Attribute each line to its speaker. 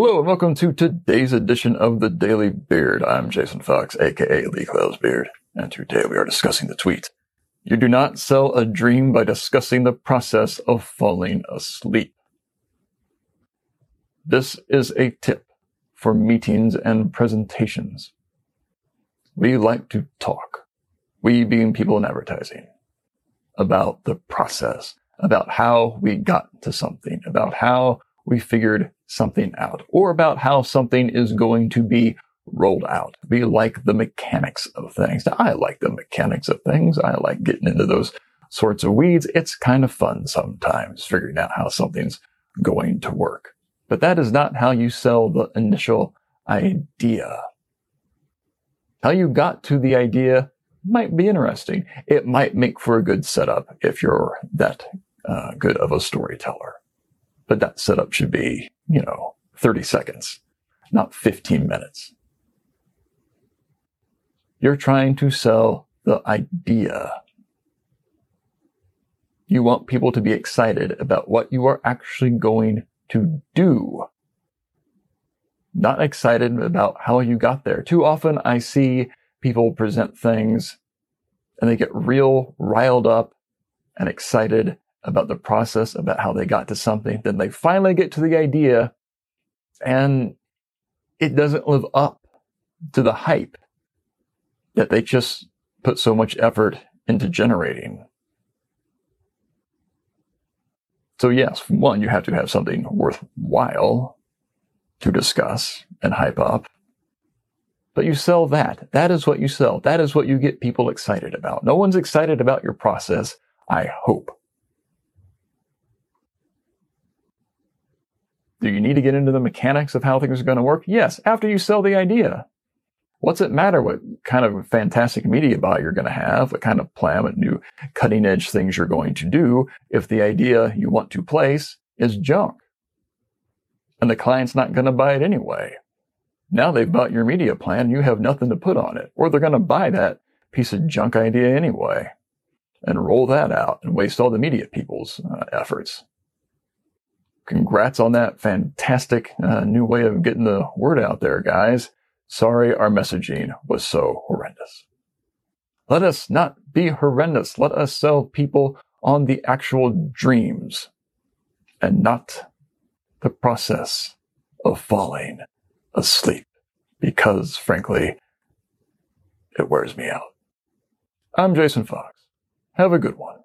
Speaker 1: Hello and welcome to today's edition of the Daily Beard. I'm Jason Fox, aka Lee Clow's Beard, and today we are discussing the tweet. You do not sell a dream by discussing the process of falling asleep. This is a tip for meetings and presentations. We like to talk, we being people in advertising, about the process, about how we got to something, about how we figured something out, or about how something is going to be rolled out. We like the mechanics of things. Now, I like the mechanics of things. I like getting into those sorts of weeds. It's kind of fun sometimes figuring out how something's going to work. But that is not how you sell the initial idea. How you got to the idea might be interesting. It might make for a good setup if you're that uh, good of a storyteller. But that setup should be, you know, 30 seconds, not 15 minutes. You're trying to sell the idea. You want people to be excited about what you are actually going to do. Not excited about how you got there. Too often I see people present things and they get real riled up and excited about the process, about how they got to something. Then they finally get to the idea and it doesn't live up to the hype that they just put so much effort into generating. So yes, one, you have to have something worthwhile to discuss and hype up. But you sell that. That is what you sell. That is what you get people excited about. No one's excited about your process, I hope. Do you need to get into the mechanics of how things are going to work? Yes, after you sell the idea. What's it matter what kind of fantastic media buy you're going to have, what kind of plan, what new cutting edge things you're going to do if the idea you want to place is junk? And the client's not going to buy it anyway. Now they've bought your media plan, you have nothing to put on it, or they're going to buy that piece of junk idea anyway and roll that out and waste all the media people's uh, efforts. Congrats on that fantastic uh, new way of getting the word out there, guys. Sorry our messaging was so horrendous. Let us not be horrendous. Let us sell people on the actual dreams and not the process of falling asleep because frankly, it wears me out. I'm Jason Fox. Have a good one.